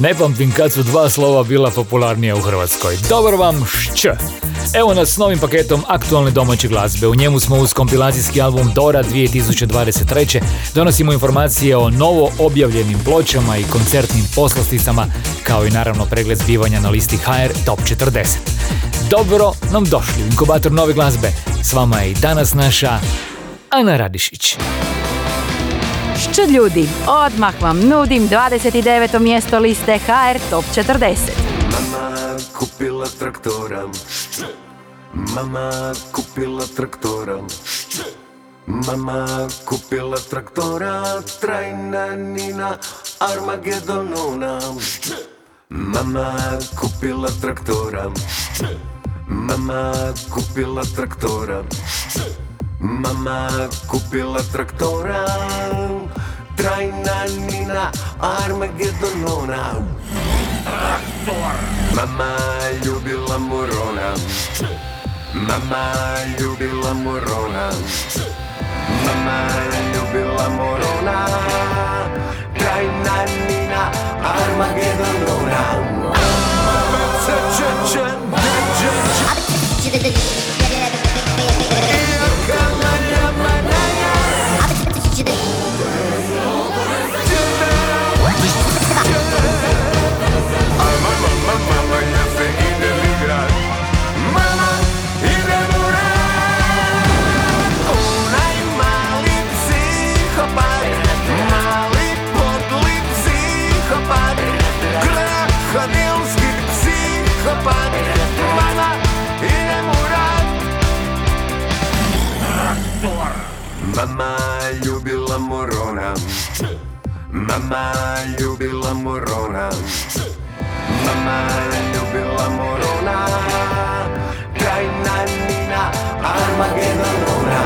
Ne pamtim kad su dva slova bila popularnija u Hrvatskoj. Dobar vam šć! Evo nas s novim paketom aktualne domaće glazbe. U njemu smo uz kompilacijski album Dora 2023. Donosimo informacije o novo objavljenim pločama i koncertnim poslasticama, kao i naravno pregled zbivanja na listi HR Top 40. Dobro nam došli u inkubator nove glazbe. S vama je i danas naša Ana Radišić. Šč ljudi, odmah vam nudim 29. mjesto liste HR Top 40. Mama kupila traktora Mama kupila traktora Mama kupila traktora Trajna Nina Armagedonona Mama kupila traktora Mama kupila traktora Mama kupila traktora Trajna Nina Armagedonona Traktor Mama ljubila morona. Mama ljubila morona. Mama ljubila morona. Trajna Nina Armagedonona Mama ljubila morona Mama ljubila morona Krajna Nina Armagedonona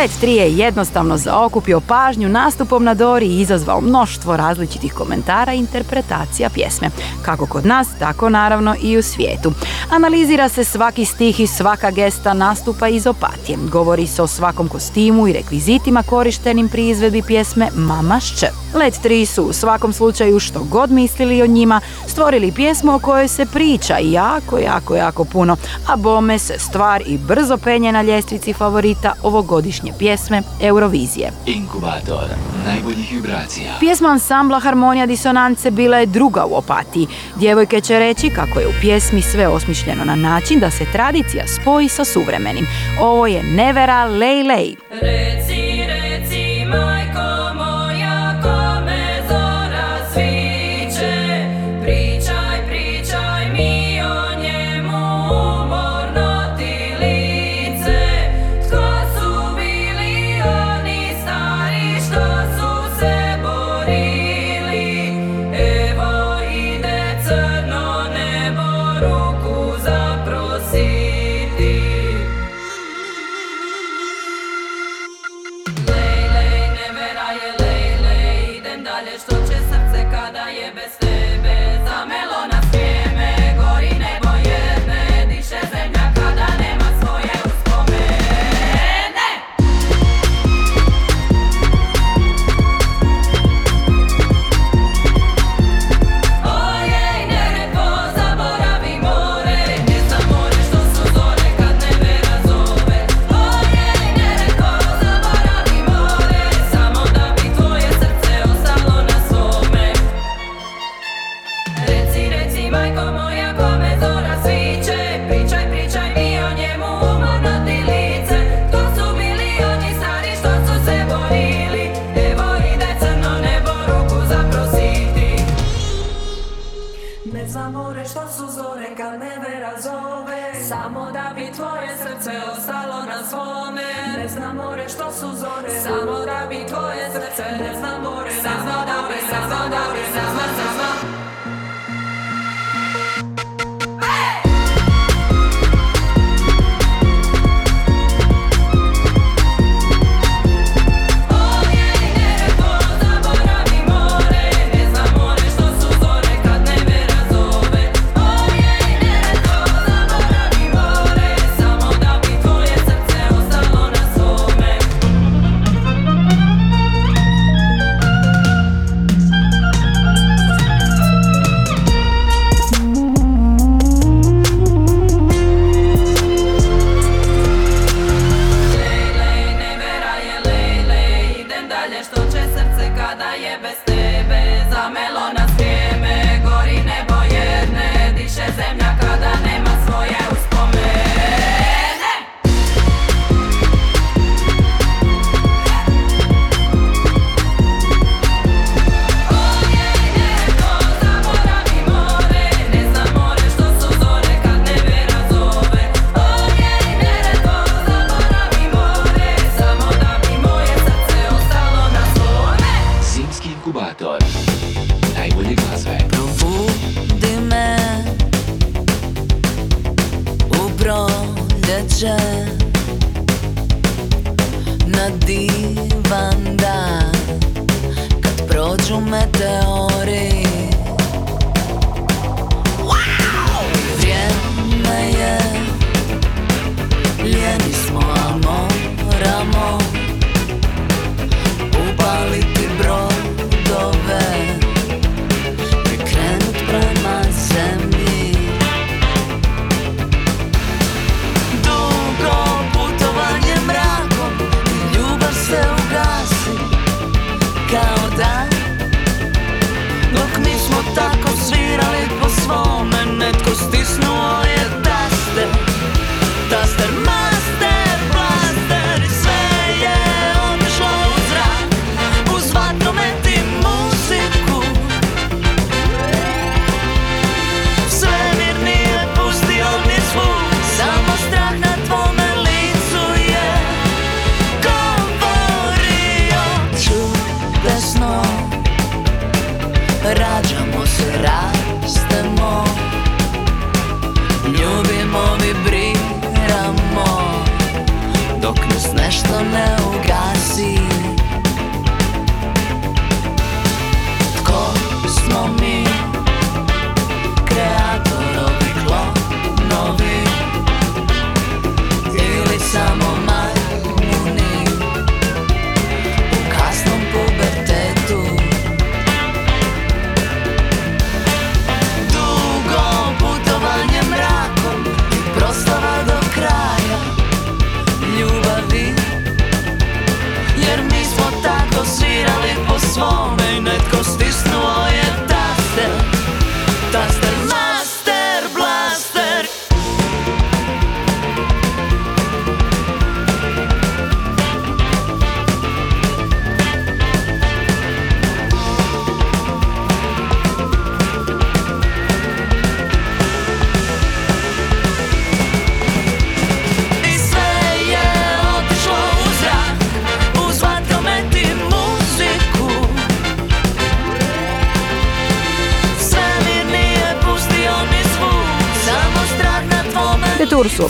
Let 3 je jednostavno zaokupio pažnju nastupom na Dori i izazvao mnoštvo različitih komentara i interpretacija pjesme, kako kod nas, tako naravno i u svijetu. Analizira se svaki stih i svaka gesta nastupa iz opatije. Govori se o svakom kostimu i rekvizitima korištenim pri izvedbi pjesme Mama Šč. Let 3 su u svakom slučaju što god mislili o njima, stvorili pjesmu o kojoj se priča jako, jako, jako puno, a bome se stvar i brzo penje na ljestvici favorita ovogodišnje pjesme Eurovizije. Inkubator najboljih vibracija. Pjesma ansambla Harmonija disonance bila je druga u opatiji. Djevojke će reći kako je u pjesmi sve osmišljeno na način da se tradicija spoji sa suvremenim. Ovo je Nevera Lej Lej. Reci, reci, majko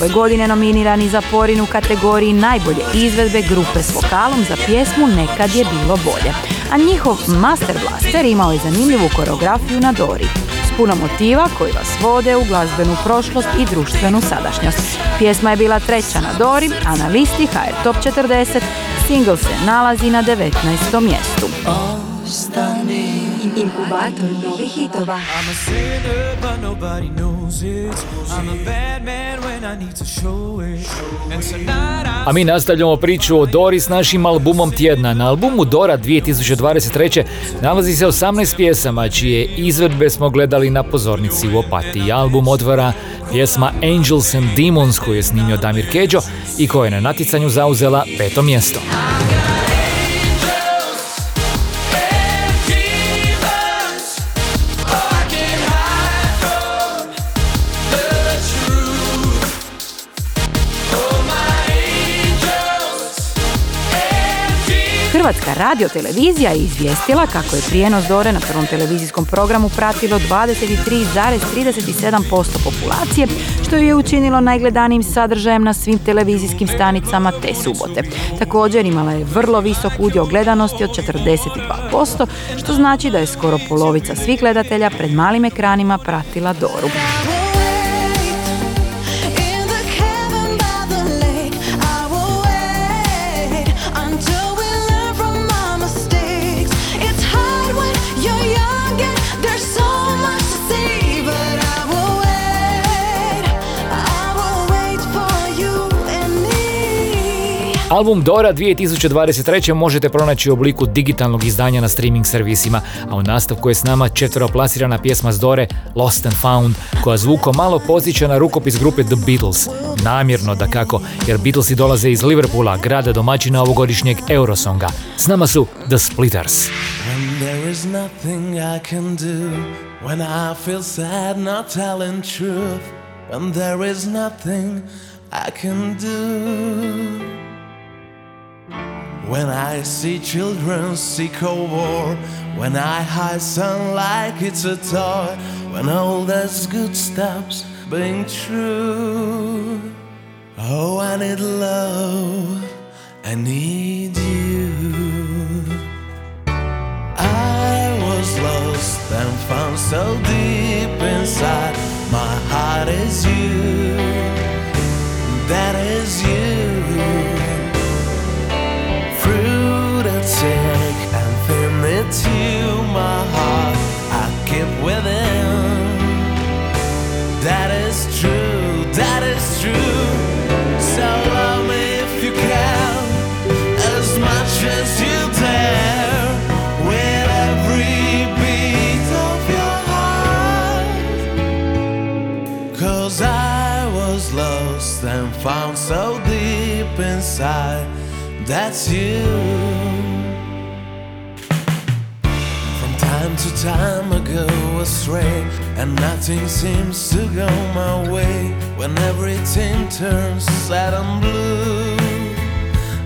ove godine nominirani za porin u kategoriji najbolje izvedbe grupe s vokalom za pjesmu Nekad je bilo bolje. A njihov Master Blaster imao je zanimljivu koreografiju na Dori. S puno motiva koji vas vode u glazbenu prošlost i društvenu sadašnjost. Pjesma je bila treća na Dori, a na listi HR Top 40 single se nalazi na 19. mjestu. Ostani Inkubator novih hitova. I'm a sinner, but nobody knows it. I'm a bad man when I need to show it. And tonight I A mi nastavljamo priču o Dori s našim albumom tjedna. Na albumu Dora 2023. nalazi se 18 pjesama čije izvedbe smo gledali na pozornici u Opatiji. Album otvara pjesma Angels and Demons koju je snimio Damir Keđo i koja je na natjecanju zauzela peto mjesto. Hrvatska radiotelevizija je izvijestila kako je prijenos Dore na prvom televizijskom programu pratilo 23,37% populacije, što ju je učinilo najgledanijim sadržajem na svim televizijskim stanicama te subote. Također imala je vrlo visok udio gledanosti od 42%, što znači da je skoro polovica svih gledatelja pred malim ekranima pratila Doru. Album Dora 2023. možete pronaći u obliku digitalnog izdanja na streaming servisima, a u nastavku je s nama četveroplasirana pjesma s Dore Lost and Found, koja zvuko malo posjeća na rukopis grupe The Beatles. Namjerno da kako, jer Beatlesi dolaze iz Liverpoola, grada domaćina ovogodišnjeg Eurosonga. S nama su The Splitters. When there is nothing I can do, when I feel sad not telling truth, when there is nothing I can do. When I see children seek a war, when I hide sun like it's a toy, when all that's good stops being true. Oh, I need love, I need you. I was lost and found so deep inside. My heart is you, that is you. You, my heart. I keep within. That is true, that is true. So love me if you can, as much as you dare. With every beat of your heart. Cause I was lost and found so deep inside. That's you. To time I go astray, and nothing seems to go my way. When everything turns sad and blue.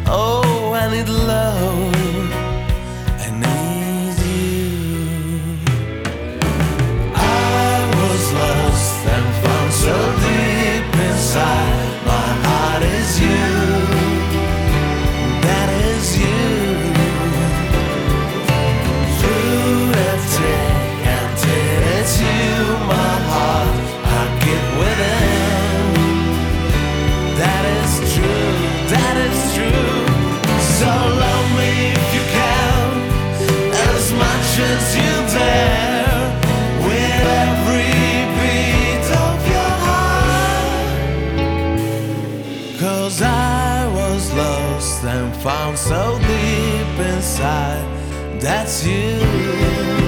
Oh, I need love. side. That's you.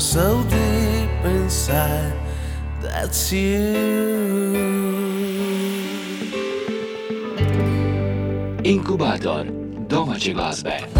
So deep inside. That's you. Inkubator domaće glazbe.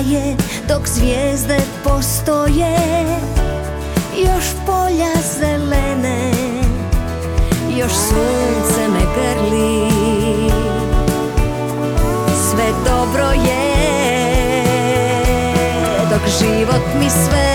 Daje Dok zvijezde postoje. Još polja zelene Još sunce me grli. Sve dobro je Dok život mi sve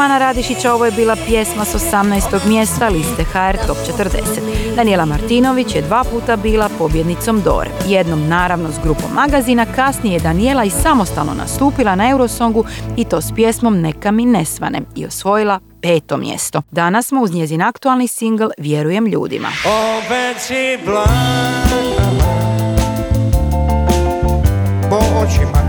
Podijeli Ja sam Ana Radišić, a ovo je bila pjesma s 18. mjesta liste HR Top 40. Daniela Martinović je dva puta bila pobjednicom Dore. Jednom naravno s grupom magazina, kasnije je Daniela i samostalno nastupila na Eurosongu i to s pjesmom Neka mi ne svane i osvojila peto mjesto. Danas smo uz njezin aktualni singl Vjerujem ljudima. Opet si blanka Po očima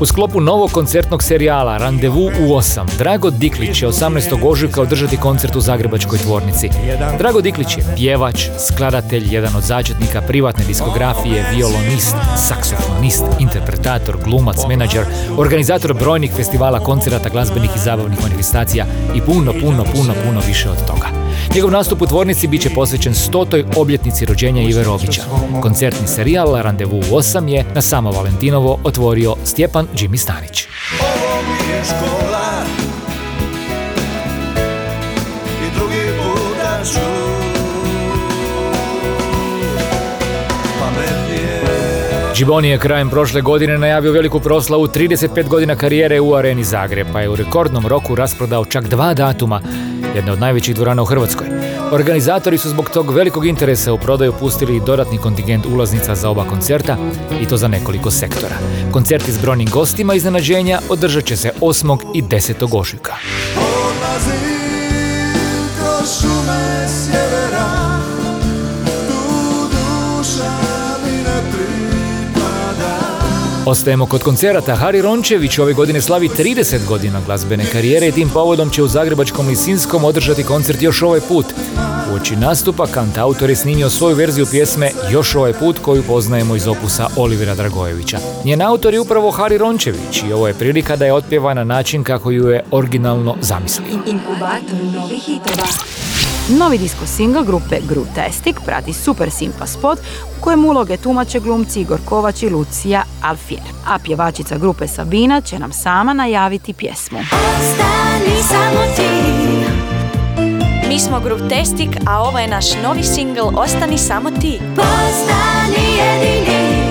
U sklopu novog koncertnog serijala Randevu u 8, Drago Diklić će 18. ožujka održati koncert u Zagrebačkoj tvornici. Drago Diklić je pjevač, skladatelj, jedan od začetnika privatne diskografije, violonist, saksofonist, interpretator, glumac, menadžer, organizator brojnih festivala, koncerata, glazbenih i zabavnih manifestacija i puno, puno, puno, puno više od toga. Njegov nastup u tvornici bit će posvećen stotoj obljetnici rođenja Ive Rogića. Koncertni serijal Randevu u 8 je na samo Valentinovo otvorio Stjepan Jimmy Stanić. Ovo mi je škola I drugi puta ću Giboni je krajem prošle godine najavio veliku proslavu 35 godina karijere u areni Zagreb, pa je u rekordnom roku rasprodao čak dva datuma, jedne od najvećih dvorana u Hrvatskoj. Organizatori su zbog tog velikog interesa u prodaju pustili dodatni kontingent ulaznica za oba koncerta i to za nekoliko sektora. Koncerti s brojnim gostima iznenađenja održat će se 8. i 10. ožujka. Ostajemo kod koncerata. Hari Rončević ove godine slavi 30 godina glazbene karijere i tim povodom će u Zagrebačkom Lisinskom održati koncert još ovaj put. U oči nastupa kantautor je snimio svoju verziju pjesme Još ovaj put koju poznajemo iz opusa Olivera Dragojevića. Njen autor je upravo Hari Rončević i ovo je prilika da je otpjeva na način kako ju je originalno zamislio. Inkubator novih hitova. Novi disco single grupe Testik prati super simpa spot u kojem uloge tumače glumci Igor Kovač i Lucija Alfier. A pjevačica grupe Sabina će nam sama najaviti pjesmu. Ostani samo ti. Mi smo Grutestik, a ovo je naš novi single Ostani samo ti. Postani jedini.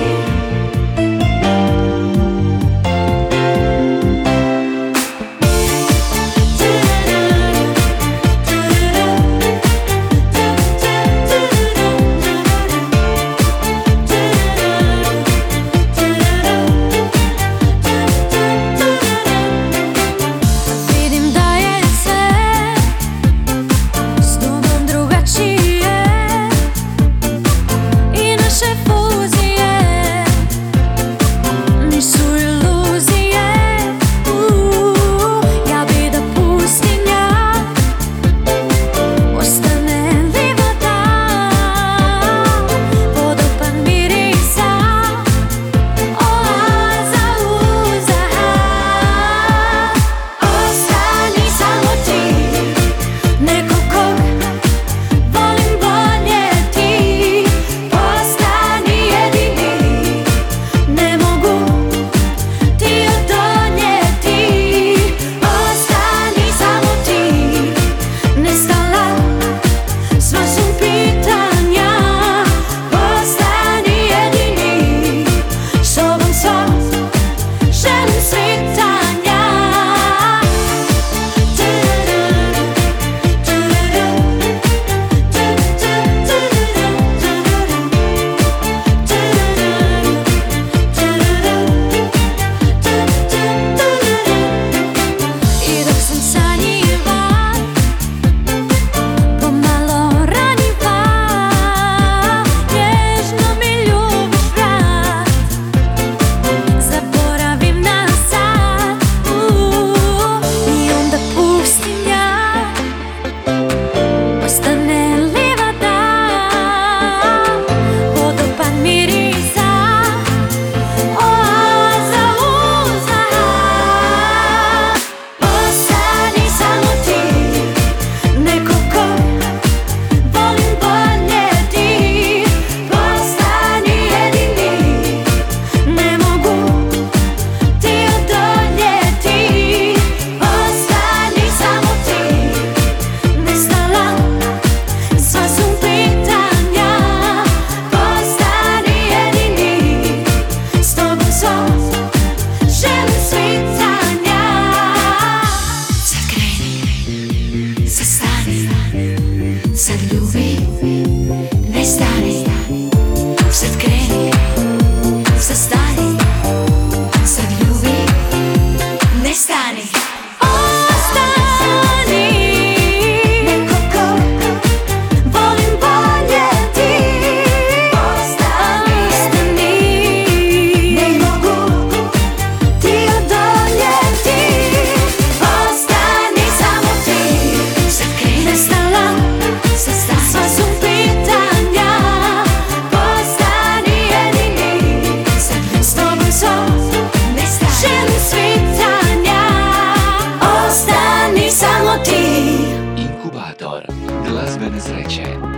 незрече.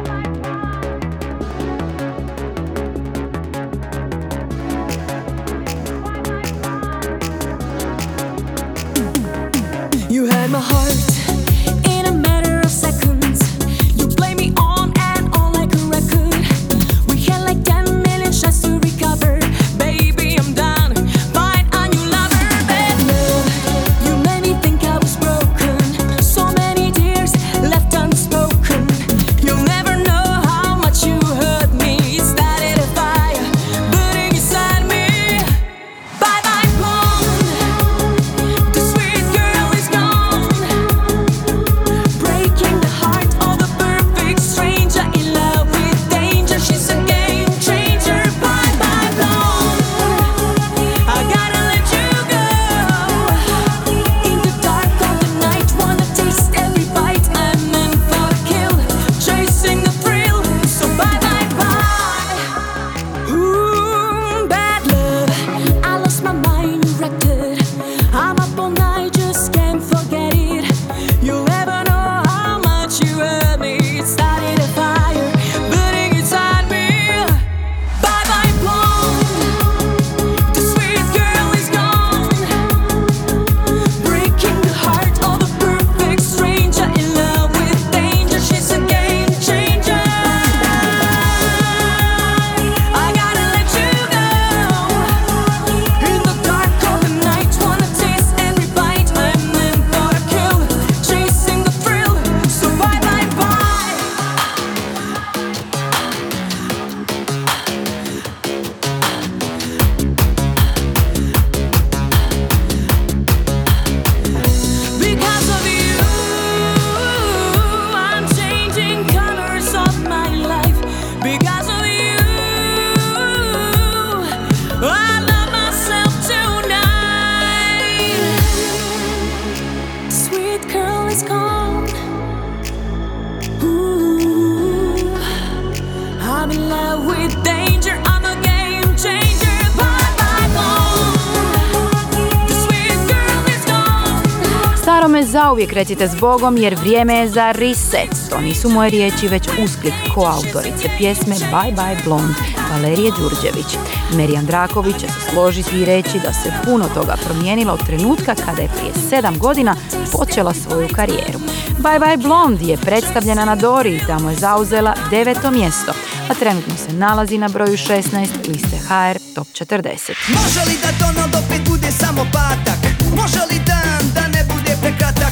Zauvijek recite s Bogom jer vrijeme je za reset. To nisu moje riječi, već usklik koautorice pjesme Bye Bye Blonde Valerije Đurđević. Meri Andraković će se složiti i reći da se puno toga promijenilo od trenutka kada je prije sedam godina počela svoju karijeru. Bye Bye Blonde je predstavljena na Dori i tamo je zauzela deveto mjesto, a trenutno se nalazi na broju 16 liste HR Top 40. Može li da Donald opet bude samo patak? Može li dan da ne bude prekratak?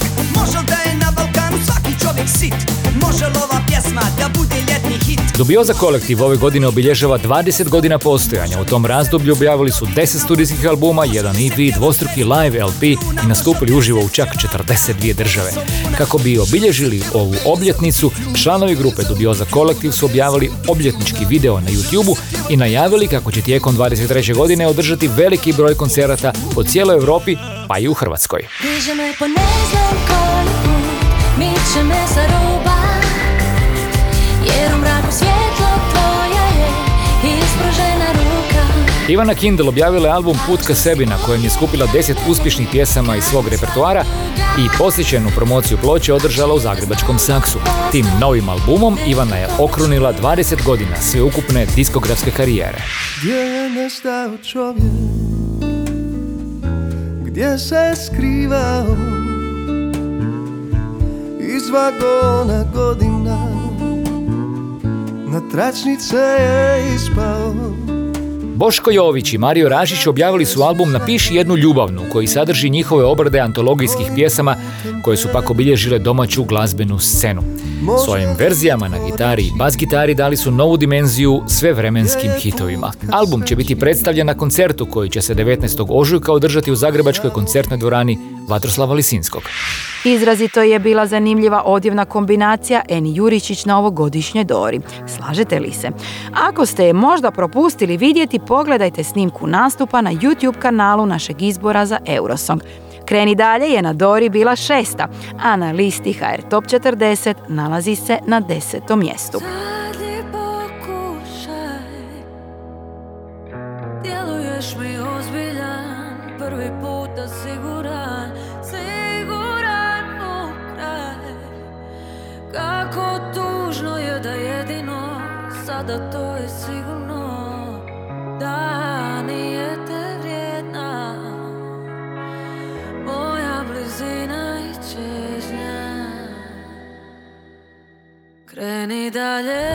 Može da je na Balkanu svaki čovjek sit? Može li ova pjesma da bude hit? Dubioza kolektiv ove godine obilježava 20 godina postojanja. U tom razdoblju objavili su 10 studijskih albuma, jedan EP, dvostruki live LP i nastupili uživo u čak 42 države. Kako bi obilježili ovu obljetnicu, članovi grupe Dubioza kolektiv su objavili obljetnički video na YouTube i najavili kako će tijekom 23. godine održati veliki broj koncerata po cijeloj Europi, pa i u Hrvatskoj. Jer u Ivana Kindle objavila je album Put ka sebi na kojem je skupila 10 uspješnih pjesama iz svog repertoara i posjećenu promociju ploče održala u zagrebačkom Saksu. Tim novim albumom Ivana je okrunila 20 godina sveukupne diskografske karijere. Gdje je nestao čovjek? Gdje se skrivao? Iz vagona godina Na tračnice je ispao Boško Jović i Mario Rašić objavili su album Napiši jednu ljubavnu koji sadrži njihove obrade antologijskih pjesama koje su pak obilježile domaću glazbenu scenu. Svojim verzijama na gitari i bas gitari dali su novu dimenziju svevremenskim hitovima. Album će biti predstavljen na koncertu koji će se 19. ožujka održati u Zagrebačkoj koncertnoj dvorani Vatroslava Lisinskog. Izrazito je bila zanimljiva odjevna kombinacija Eni Juričić na ovogodišnjoj Dori. Slažete li se? Ako ste je možda propustili vidjeti, pogledajte snimku nastupa na YouTube kanalu našeg izbora za Eurosong. Kreni dalje je na Dori bila šesta, a na listi HR Top 40 nalazi se na desetom mjestu. Djeluješ mi ozbiljan Prvi puta siguran Siguran Sada to je sigurno Da nije te vrijedna. Moja blizina i čežnja. Kreni dalje,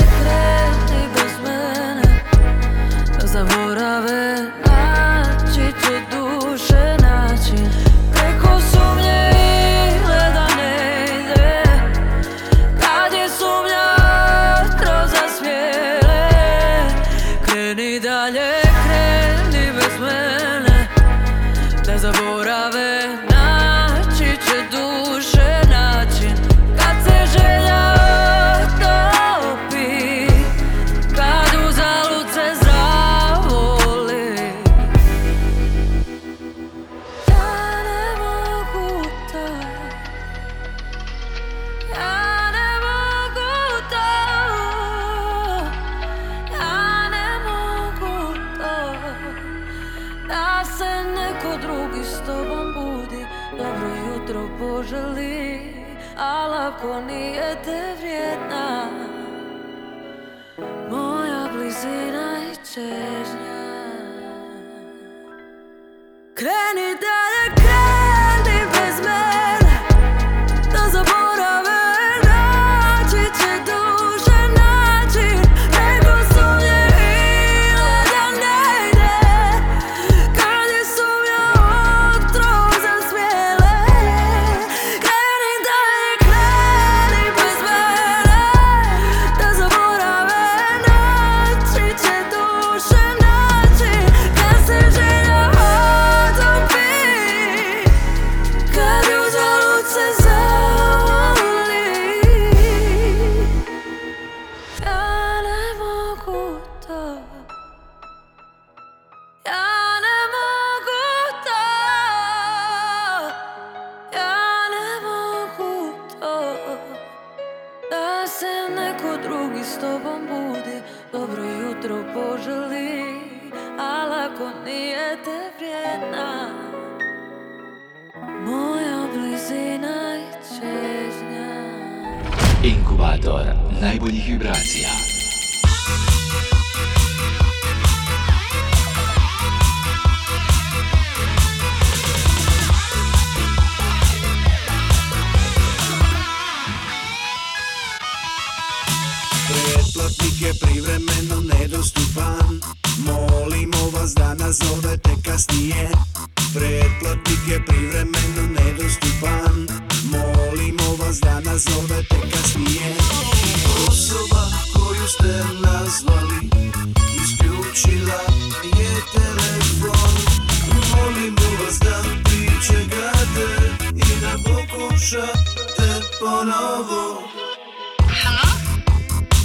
pokušate ponovo Halo?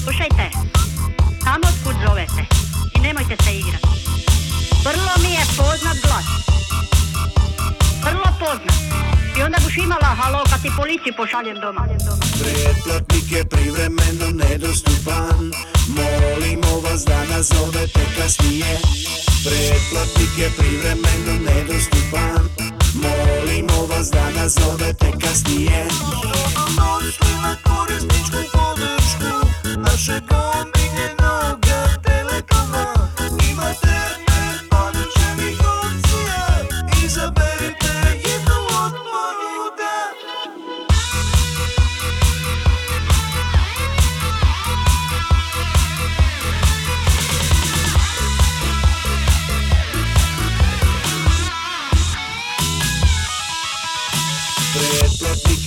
Slušajte, tamo otkud zovete i nemojte se igrati. Vrlo mi je poznat glas. Vrlo poznat. I onda buš imala halo kad ti policiju pošaljem doma. Pretplatnik je privremeno nedostupan Molimo vas da nazovete kasnije Pretplatnik je privremeno nedostupan. Molimo vas da nazovete kasnije. Došli na korisničku podršku Našeg omiljenog telekoma. Imate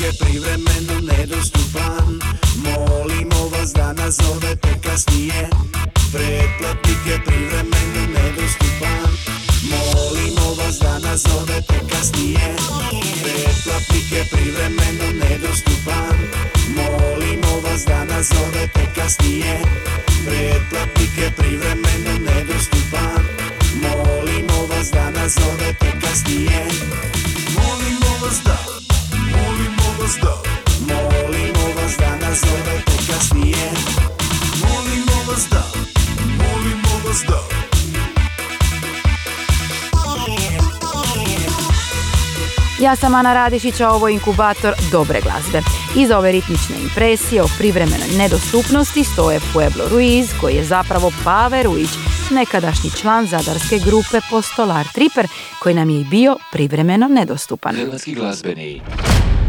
je privremeno nedostupan Molimo vas da nazovete kasnije Pretplatnik je privremeno nedostupan Molimo vas da nazovete kasnije Pretplatnik je privremeno nedostupan Molimo vas da nazovete kasnije Pretplatnik je privremeno nedostupan Molimo vas da nazovete kasnije Molimo vas da Molimo vas da Molimo vas da nazovete kasnije Molimo vas da Molimo vas da Ja sam Ana Radišić, a ovo je inkubator dobre glazbe. Iza ove ritmične impresije o privremenoj nedostupnosti stoje Pueblo Ruiz, koji je zapravo Pave Ruić, nekadašnji član zadarske grupe Postolar Triper, koji nam je i bio privremeno nedostupan. Hrvatski glazbeni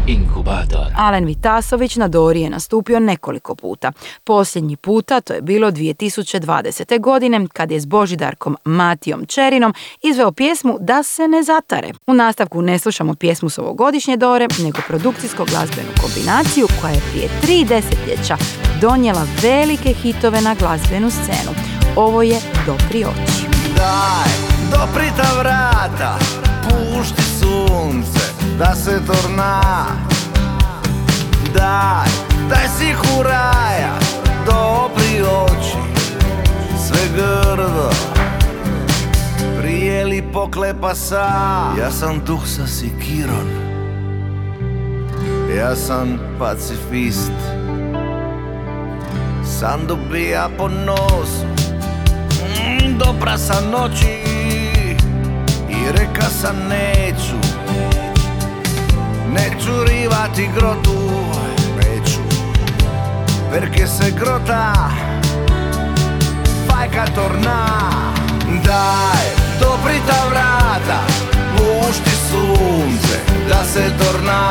inkubator. Alen Vitasović na Dori je nastupio nekoliko puta. Posljednji puta to je bilo 2020. godine kad je s Božidarkom Matijom Čerinom izveo pjesmu Da se ne zatare. U nastavku ne slušamo pjesmu s ovogodišnje Dore, nego produkcijsko glazbenu kombinaciju koja je prije tri desetljeća donijela velike hitove na glazbenu scenu. Ovo je Dopri oči. Daj, doprita vrata, pušti sunce, da se torna. Daj, daj si huraja, dopri oči, sve grdo. Prije poklepa sa, ja sam duh sa sikiron. Ja sam pacifist, sam dobija po nosu Mm, do prasa noći reka sam neću Neću rivati grotu Neću. Perché se grota Fai ca torna. Dai, dopri ta vrata Pušti sunce Da se torna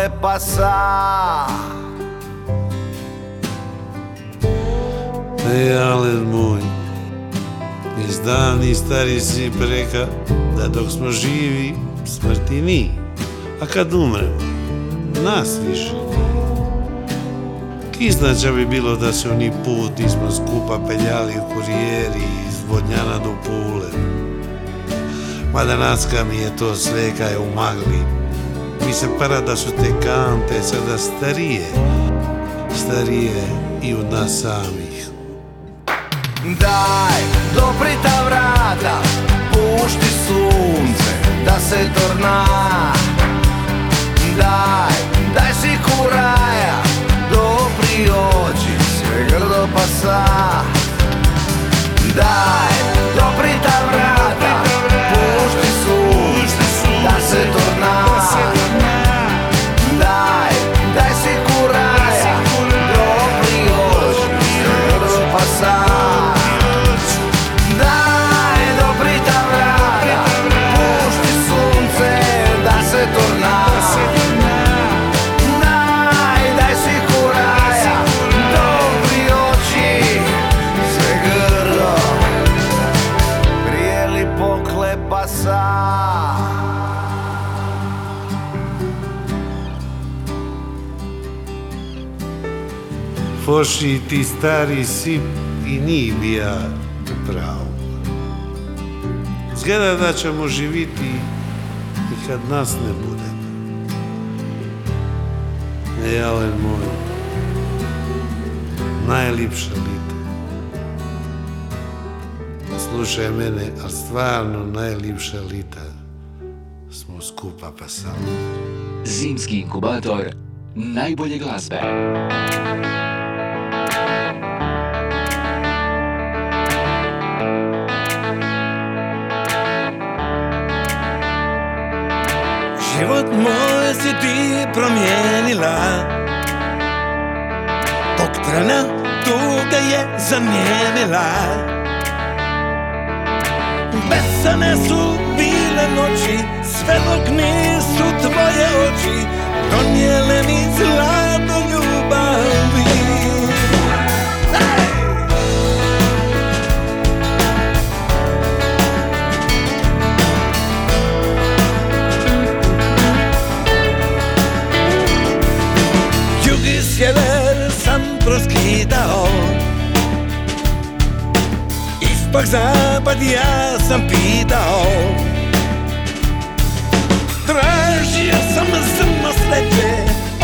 poklepa sa E, Alen moj, iz davni stari si preka da dok smo živi, smrti ni. A kad umremo, nas više ni. Kisna će bi bilo da se oni put nismo skupa peljali u kurijeri iz Vodnjana do Pule. Mada naska mi je to sve kaj u magli. Mi se para da su te kante sada starije, starije i od nas samih. Daj, dopri ta vrata Pušti sunce Da se torna Daj, daj si kuraja Dopri oči Sve grdo sa Daj, ti stari sip i nije bija u pravu. Zgleda da ćemo živiti i kad nas ne bude. E, Alen moj, najlipša lita. Slušaj mene, ali stvarno najlipša lita smo skupa pa samo. Zimski inkubator najbolje glazbe. Si ti promijenila? Tog trena tuga je zamijenila. Besane su bile noći Sve dok nisu tvoje oči Donijele mi zlato ljubavi proskidao Istok zapad ja sam pitao. Tražio sam zrno sreće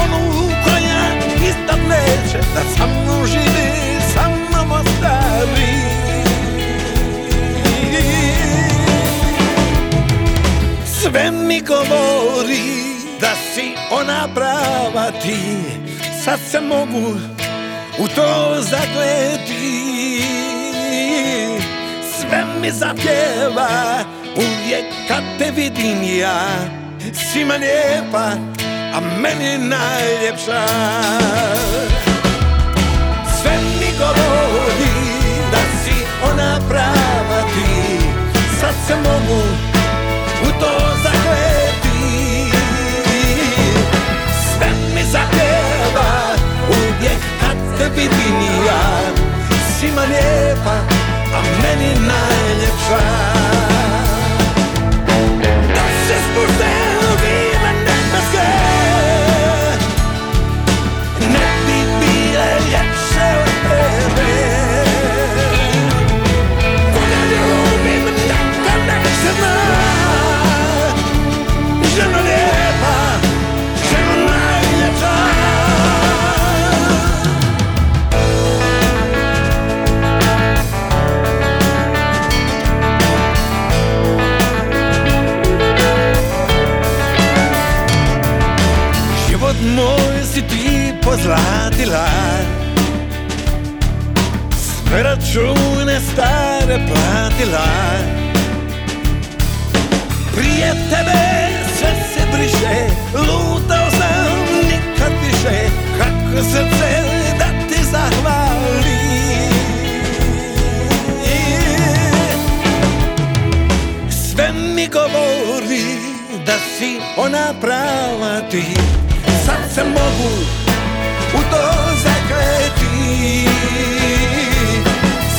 Onu koja isto neće Da sa mnom živi, sa ostavi. Sve mi govori da si ona prava ti Sad se mogu u to zakleti. Sve mi zapjeva uvijek kad te vidim ja. Svima lijepa, a meni najljepša. Sve mi govori da si ona prava ti. Sad se mogu u to vidim ja Svima lijepa, a meni najljepša pozlatila Sve račune stare platila. Prije tebe sve se briše Lutao sam nikad više. Kako srce da ti zahvali Sve mi govori da si ona prava ti. Sad se mogu u to zakleti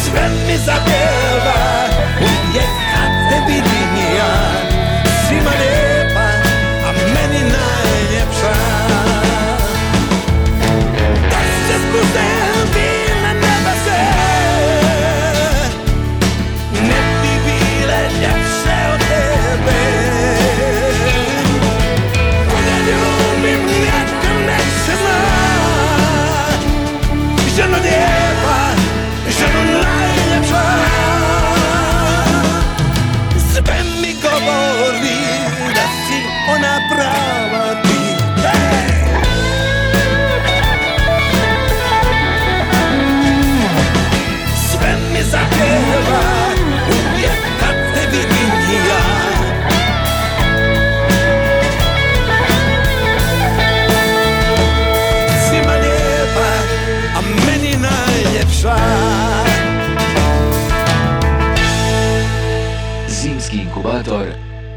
Sve mi zapjeva uvijek kad te vidim ja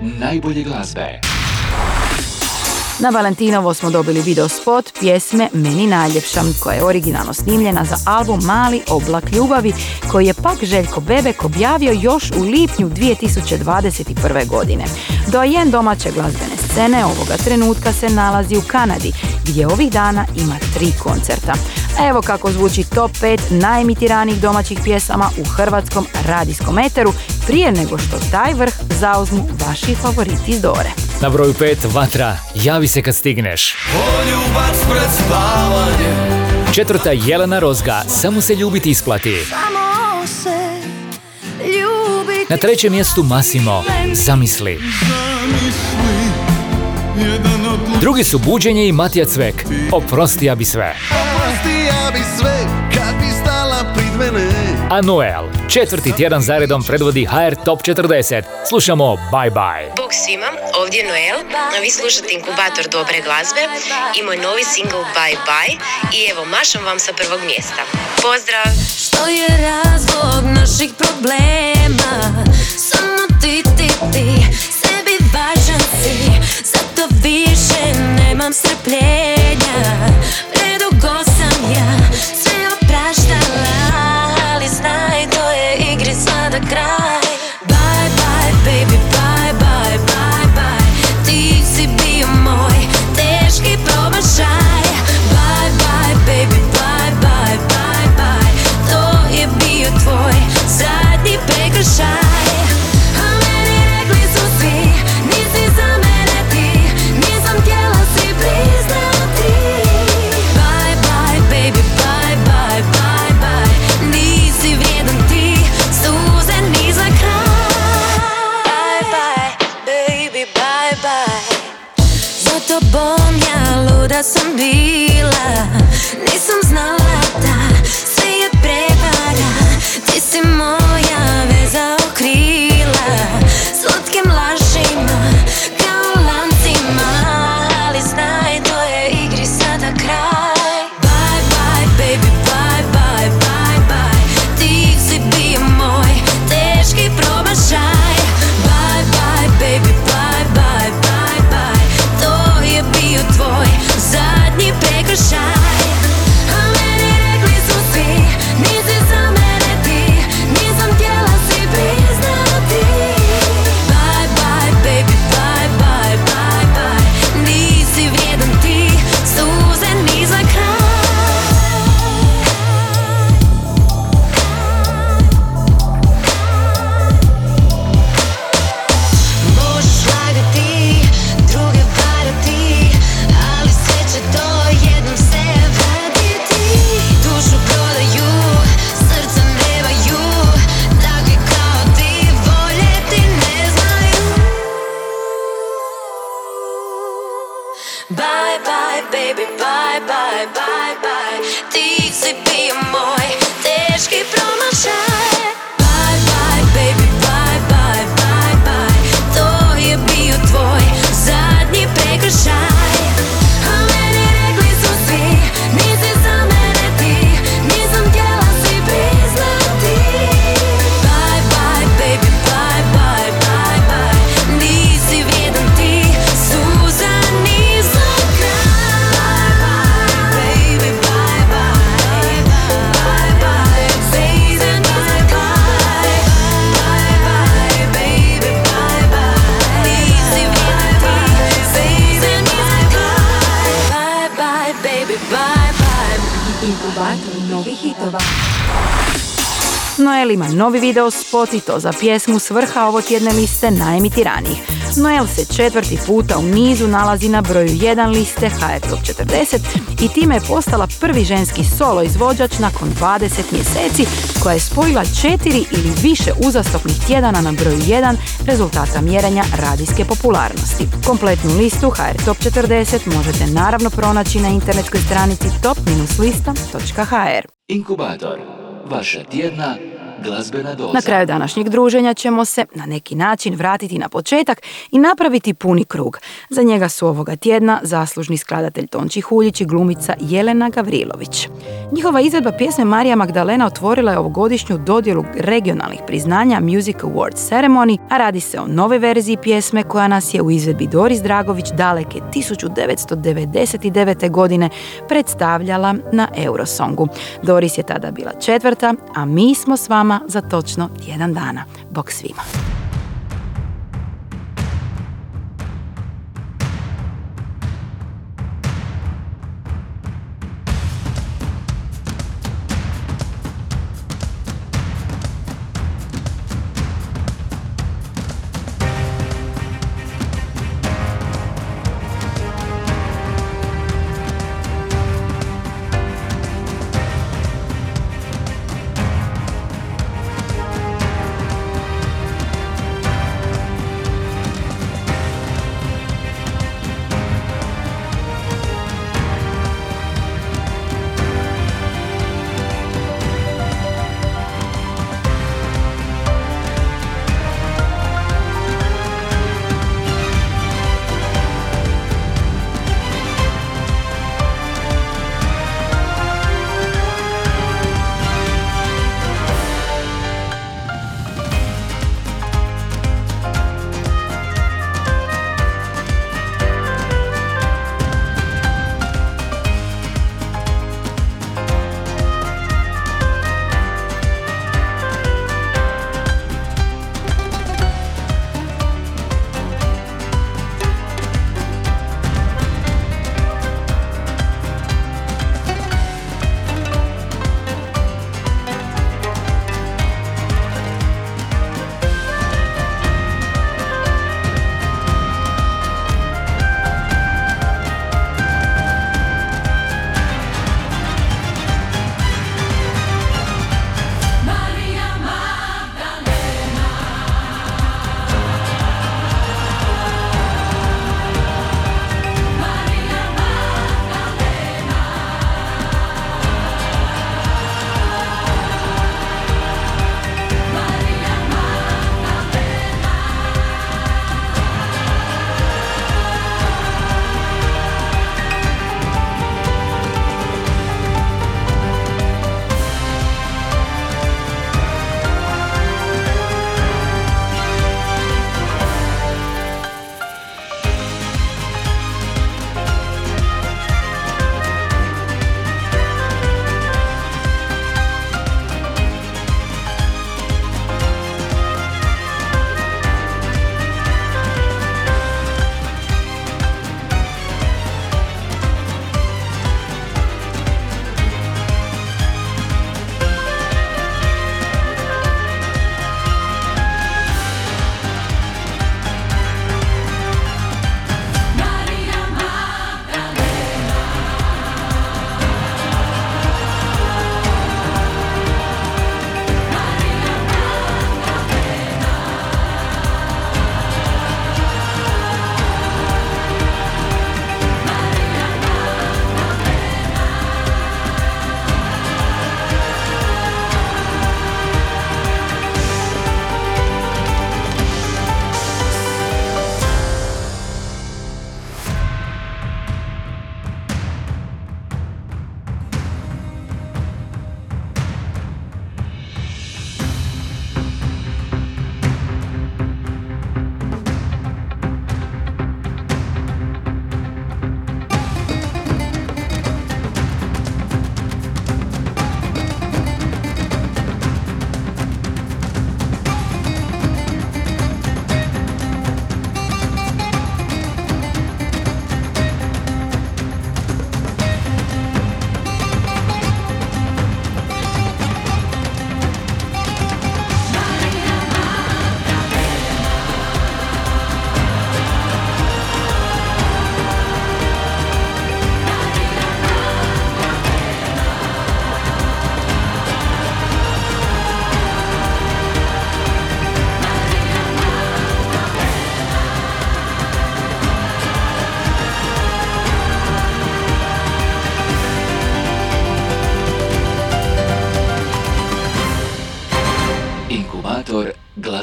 najbolje glazbe. Na Valentinovo smo dobili video spot pjesme Meni najljepša, koja je originalno snimljena za album Mali oblak ljubavi, koji je pak Željko Bebek objavio još u lipnju 2021. godine. Dojen domaće glazbene scene ovoga trenutka se nalazi u Kanadi, gdje ovih dana ima tri koncerta. A Evo kako zvuči top 5 najemitiranijih domaćih pjesama u hrvatskom radijskom eteru, prije nego što taj vrh zauzmu vaši favoriti iz Dore. Na broju 5 Vatra, javi se kad stigneš. Poljubac pred spavanje Četvrta Jelena Rozga, samo se ljubiti isplati. Samo se ljubi Na trećem mjestu Masimo, zamisli. Drugi su Buđenje i Matija Cvek, oprosti ja bi sve. Oprosti ja bi sve kad bi stala prid mene A Noel, četvrti tjedan zaredom predvodi HR Top 40. Slušamo Bye Bye. Bog svima, ovdje je Noel, a vi slušate inkubator dobre glazbe i moj novi single Bye Bye i evo mašam vam sa prvog mjesta. Pozdrav! Što je razlog naših problema Samo ti, ti, ti Zato više nemam strpljenja. Predugo sam ja Sve opraštala Ali znaj to je igri sada kraj Noel ima novi video spot i to za pjesmu svrha ovo tjedne liste najemitiranijih. Noel se četvrti puta u nizu nalazi na broju 1 liste HR Top 40 i time je postala prvi ženski solo izvođač nakon 20 mjeseci koja je spojila četiri ili više uzastopnih tjedana na broju 1 rezultata mjerenja radijske popularnosti. Kompletnu listu HR Top 40 možete naravno pronaći na internetskoj stranici top-lista.hr. Inkubator. Vaša tjedna. Na kraju današnjeg druženja ćemo se na neki način vratiti na početak i napraviti puni krug. Za njega su ovoga tjedna zaslužni skladatelj Tonči Huljić i glumica Jelena Gavrilović. Njihova izvedba pjesme Marija Magdalena otvorila je ovogodišnju dodjelu regionalnih priznanja Music Awards Ceremony, a radi se o nove verziji pjesme koja nas je u izvedbi Doris Dragović daleke 1999. godine predstavljala na Eurosongu. Doris je tada bila četvrta, a mi smo s vama za točno tjedan dana. Bog svima.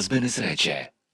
Inkubator glazbene sreće.